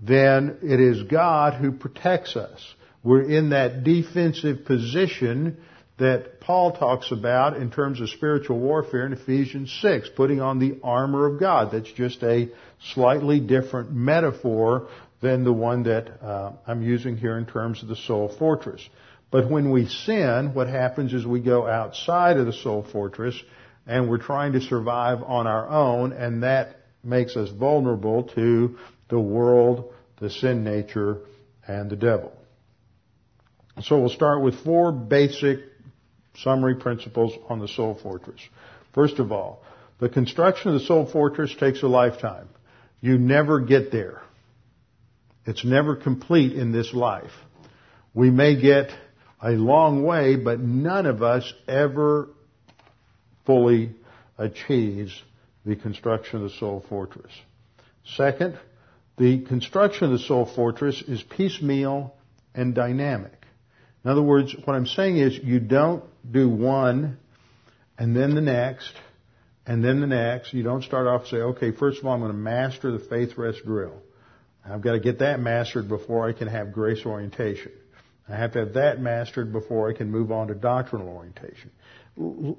Speaker 1: then it is God who protects us. We're in that defensive position that Paul talks about in terms of spiritual warfare in Ephesians 6, putting on the armor of God. That's just a slightly different metaphor than the one that uh, I'm using here in terms of the soul fortress. But when we sin, what happens is we go outside of the soul fortress and we're trying to survive on our own and that makes us vulnerable to the world, the sin nature, and the devil. So we'll start with four basic summary principles on the soul fortress. First of all, the construction of the soul fortress takes a lifetime. You never get there. It's never complete in this life. We may get a long way, but none of us ever fully achieves the construction of the soul fortress. Second, the construction of the soul fortress is piecemeal and dynamic. In other words, what I'm saying is you don't do one and then the next and then the next. You don't start off and say, okay, first of all, I'm going to master the faith rest drill. I've got to get that mastered before I can have grace orientation. I have to have that mastered before I can move on to doctrinal orientation.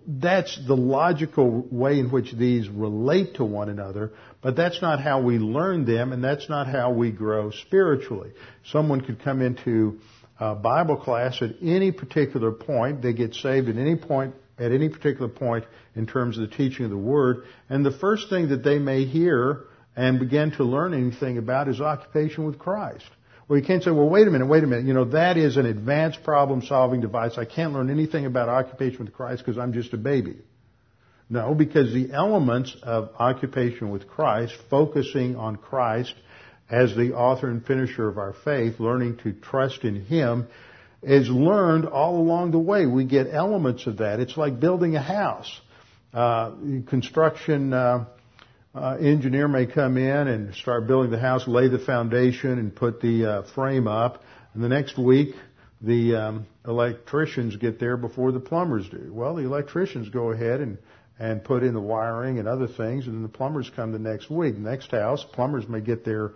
Speaker 1: That's the logical way in which these relate to one another, but that's not how we learn them and that's not how we grow spiritually. Someone could come into uh, Bible class at any particular point. They get saved at any point, at any particular point in terms of the teaching of the Word. And the first thing that they may hear and begin to learn anything about is occupation with Christ. Well, you can't say, well, wait a minute, wait a minute. You know, that is an advanced problem solving device. I can't learn anything about occupation with Christ because I'm just a baby. No, because the elements of occupation with Christ, focusing on Christ as the author and finisher of our faith, learning to trust in Him, is learned all along the way. We get elements of that. It's like building a house. Uh, construction uh, uh, engineer may come in and start building the house, lay the foundation, and put the uh, frame up. And the next week, the um, electricians get there before the plumbers do. Well, the electricians go ahead and and put in the wiring and other things, and then the plumbers come the next week. Next house, plumbers may get there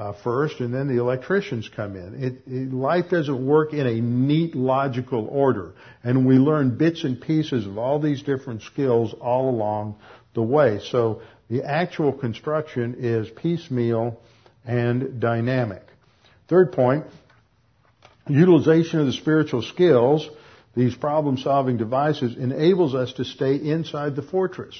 Speaker 1: uh, first, and then the electricians come in. It, it, life doesn't work in a neat, logical order, and we learn bits and pieces of all these different skills all along the way. So the actual construction is piecemeal and dynamic. Third point, utilization of the spiritual skills, these problem solving devices, enables us to stay inside the fortress.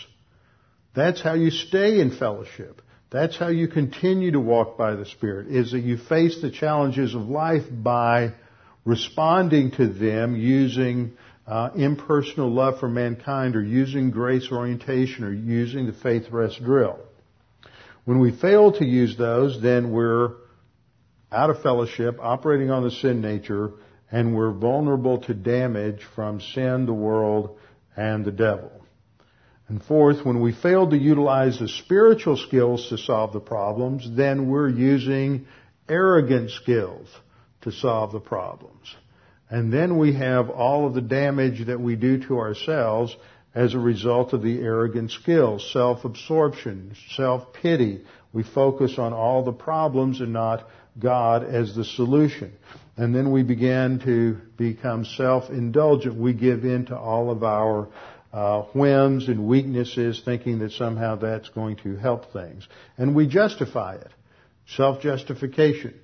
Speaker 1: That's how you stay in fellowship. That's how you continue to walk by the Spirit, is that you face the challenges of life by responding to them using uh, impersonal love for mankind or using grace orientation or using the faith rest drill. When we fail to use those, then we're out of fellowship, operating on the sin nature, and we're vulnerable to damage from sin, the world, and the devil. And fourth, when we fail to utilize the spiritual skills to solve the problems, then we're using arrogant skills to solve the problems. And then we have all of the damage that we do to ourselves as a result of the arrogant skills, self-absorption, self-pity. We focus on all the problems and not God as the solution. And then we begin to become self-indulgent. We give in to all of our uh, whims and weaknesses, thinking that somehow that's going to help things. And we justify it. Self-justification.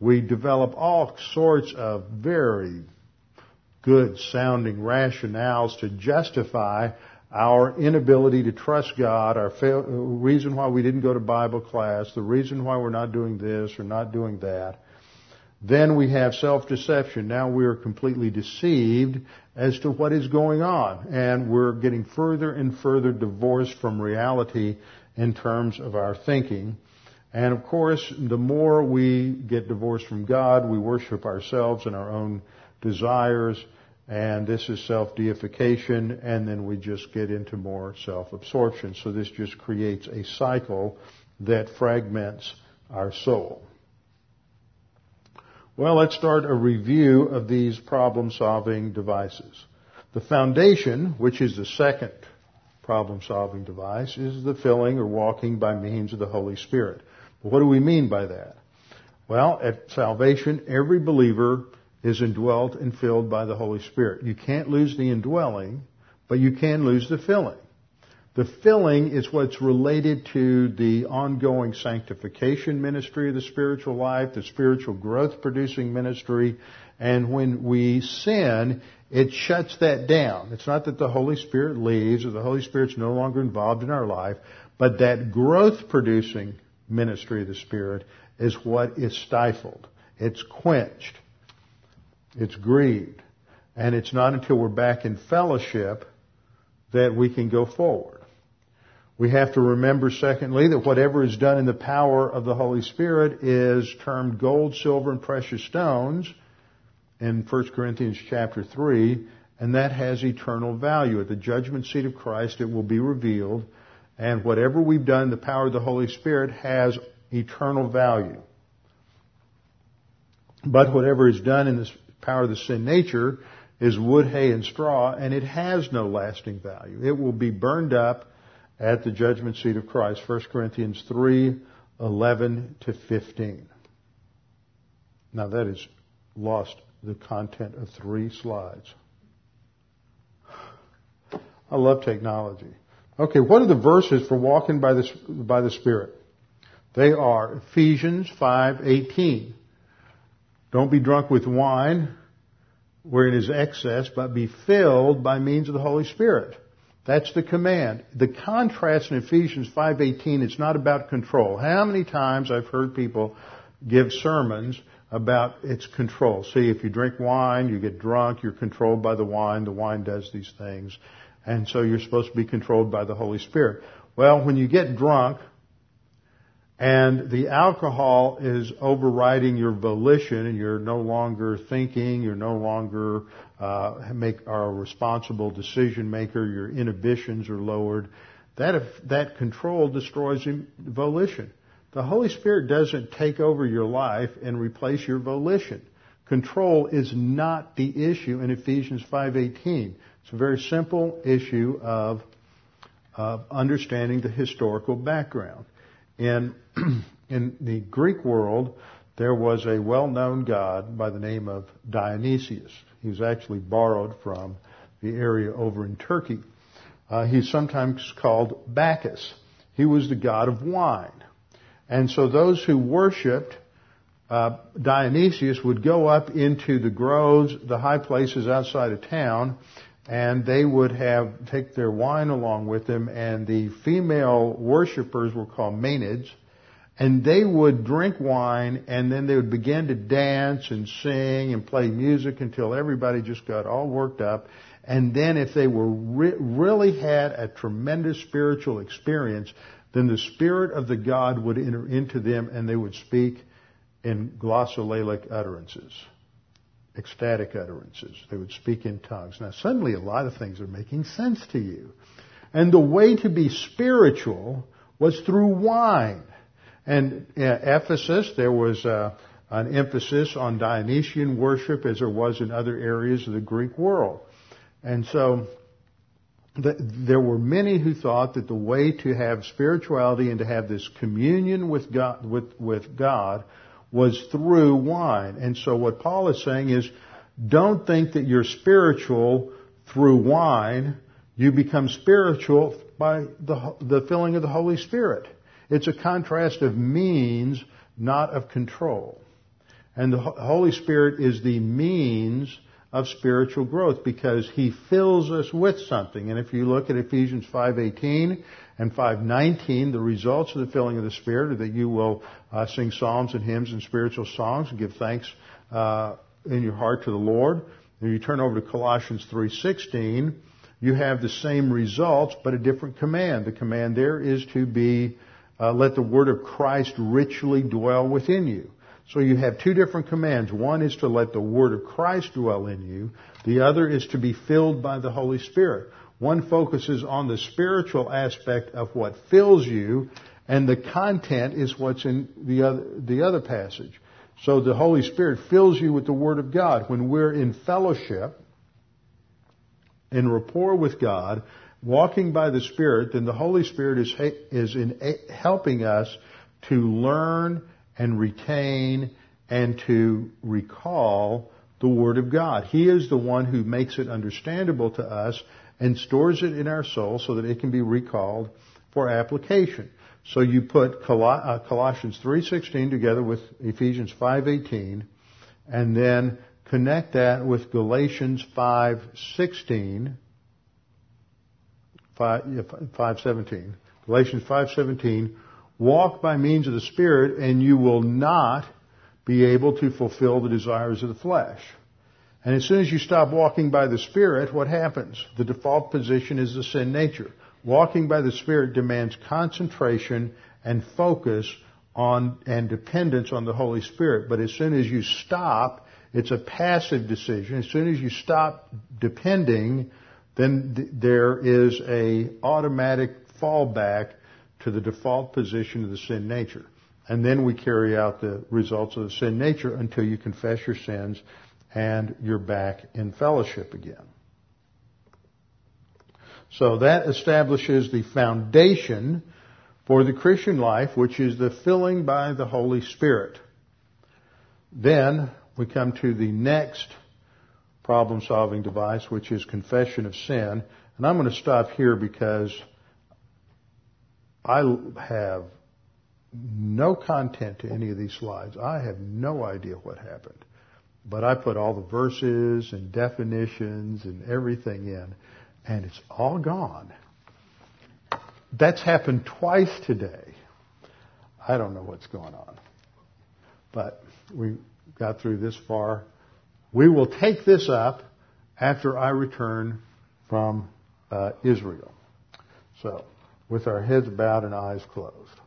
Speaker 1: We develop all sorts of very good sounding rationales to justify our inability to trust God, our fail, reason why we didn't go to Bible class, the reason why we're not doing this or not doing that. Then we have self-deception. Now we are completely deceived as to what is going on. And we're getting further and further divorced from reality in terms of our thinking. And of course, the more we get divorced from God, we worship ourselves and our own desires and this is self-deification, and then we just get into more self-absorption. So this just creates a cycle that fragments our soul. Well, let's start a review of these problem-solving devices. The foundation, which is the second problem-solving device, is the filling or walking by means of the Holy Spirit. what do we mean by that? Well, at salvation, every believer is indwelt and filled by the Holy Spirit. You can't lose the indwelling, but you can lose the filling. The filling is what's related to the ongoing sanctification ministry of the spiritual life, the spiritual growth producing ministry, and when we sin, it shuts that down. It's not that the Holy Spirit leaves or the Holy Spirit's no longer involved in our life, but that growth producing ministry of the Spirit is what is stifled. It's quenched. It's grieved. And it's not until we're back in fellowship that we can go forward. We have to remember, secondly, that whatever is done in the power of the Holy Spirit is termed gold, silver, and precious stones in 1 Corinthians chapter 3, and that has eternal value. At the judgment seat of Christ, it will be revealed, and whatever we've done in the power of the Holy Spirit has eternal value. But whatever is done in the power of the sin nature is wood, hay, and straw, and it has no lasting value. It will be burned up at the judgment seat of Christ. 1 Corinthians 3, 11 to 15. Now that has lost the content of three slides. I love technology. Okay, what are the verses for walking by the, by the Spirit? They are Ephesians 5:18. Don't be drunk with wine, wherein is excess, but be filled by means of the Holy Spirit. That's the command. The contrast in Ephesians 5:18 it's not about control. How many times I've heard people give sermons about its control. See, if you drink wine, you get drunk, you're controlled by the wine, the wine does these things. And so you're supposed to be controlled by the Holy Spirit. Well, when you get drunk, and the alcohol is overriding your volition and you're no longer thinking, you're no longer uh, make are a responsible decision maker, your inhibitions are lowered. That that control destroys volition. The Holy Spirit doesn't take over your life and replace your volition. Control is not the issue in Ephesians 5:18. It's a very simple issue of, of understanding the historical background. In in the Greek world, there was a well-known god by the name of Dionysius. He was actually borrowed from the area over in Turkey. Uh, he's sometimes called Bacchus. He was the god of wine. And so those who worshipped uh, Dionysius would go up into the groves, the high places outside of town, and they would have take their wine along with them. And the female worshippers were called Maenads, and they would drink wine, and then they would begin to dance and sing and play music until everybody just got all worked up. And then, if they were re- really had a tremendous spiritual experience, then the Spirit of the God would enter into them and they would speak in glossolalic utterances, ecstatic utterances. They would speak in tongues. Now suddenly a lot of things are making sense to you. And the way to be spiritual was through wine. And in Ephesus, there was uh, an emphasis on Dionysian worship as there was in other areas of the Greek world. And so there were many who thought that the way to have spirituality and to have this communion with God, with, with God was through wine. And so what Paul is saying is, don't think that you're spiritual through wine. You become spiritual by the, the filling of the Holy Spirit. It's a contrast of means, not of control. And the Holy Spirit is the means of spiritual growth because he fills us with something. And if you look at Ephesians 5:18 and 5:19, the results of the filling of the Spirit are that you will uh, sing psalms and hymns and spiritual songs and give thanks uh, in your heart to the Lord. And you turn over to Colossians 3:16, you have the same results but a different command. The command there is to be uh, let the word of Christ richly dwell within you. So you have two different commands. One is to let the Word of Christ dwell in you. The other is to be filled by the Holy Spirit. One focuses on the spiritual aspect of what fills you, and the content is what's in the other, the other passage. So the Holy Spirit fills you with the Word of God. When we're in fellowship, in rapport with God, walking by the Spirit, then the Holy Spirit is, is in helping us to learn and retain and to recall the Word of God. He is the one who makes it understandable to us and stores it in our soul so that it can be recalled for application. So you put uh, Colossians 3:16 together with Ephesians 5:18 and then connect that with Galatians 5:16 5:17 Galatians 5:17 Walk by means of the Spirit and you will not be able to fulfill the desires of the flesh. And as soon as you stop walking by the Spirit, what happens? The default position is the sin nature. Walking by the Spirit demands concentration and focus on and dependence on the Holy Spirit. But as soon as you stop, it's a passive decision. As soon as you stop depending, then th- there is a automatic fallback to the default position of the sin nature. And then we carry out the results of the sin nature until you confess your sins and you're back in fellowship again. So that establishes the foundation for the Christian life, which is the filling by the Holy Spirit. Then we come to the next problem solving device, which is confession of sin. And I'm going to stop here because I have no content to any of these slides. I have no idea what happened. But I put all the verses and definitions and everything in. and it's all gone. That's happened twice today. I don't know what's going on. But we got through this far. We will take this up after I return from uh, Israel. So, with our heads bowed and eyes closed.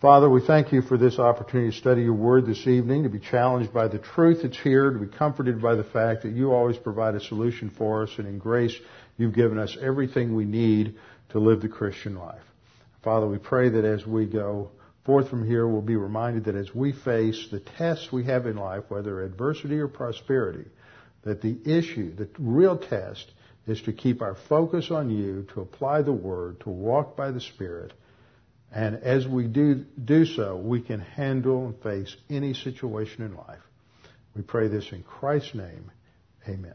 Speaker 1: Father, we thank you for this opportunity to study your word this evening, to be challenged by the truth that's here, to be comforted by the fact that you always provide a solution for us, and in grace you've given us everything we need to live the Christian life. Father, we pray that as we go forth from here, we'll be reminded that as we face the tests we have in life, whether adversity or prosperity, that the issue, the real test, is to keep our focus on you, to apply the Word, to walk by the Spirit, and as we do, do so, we can handle and face any situation in life. We pray this in Christ's name. Amen.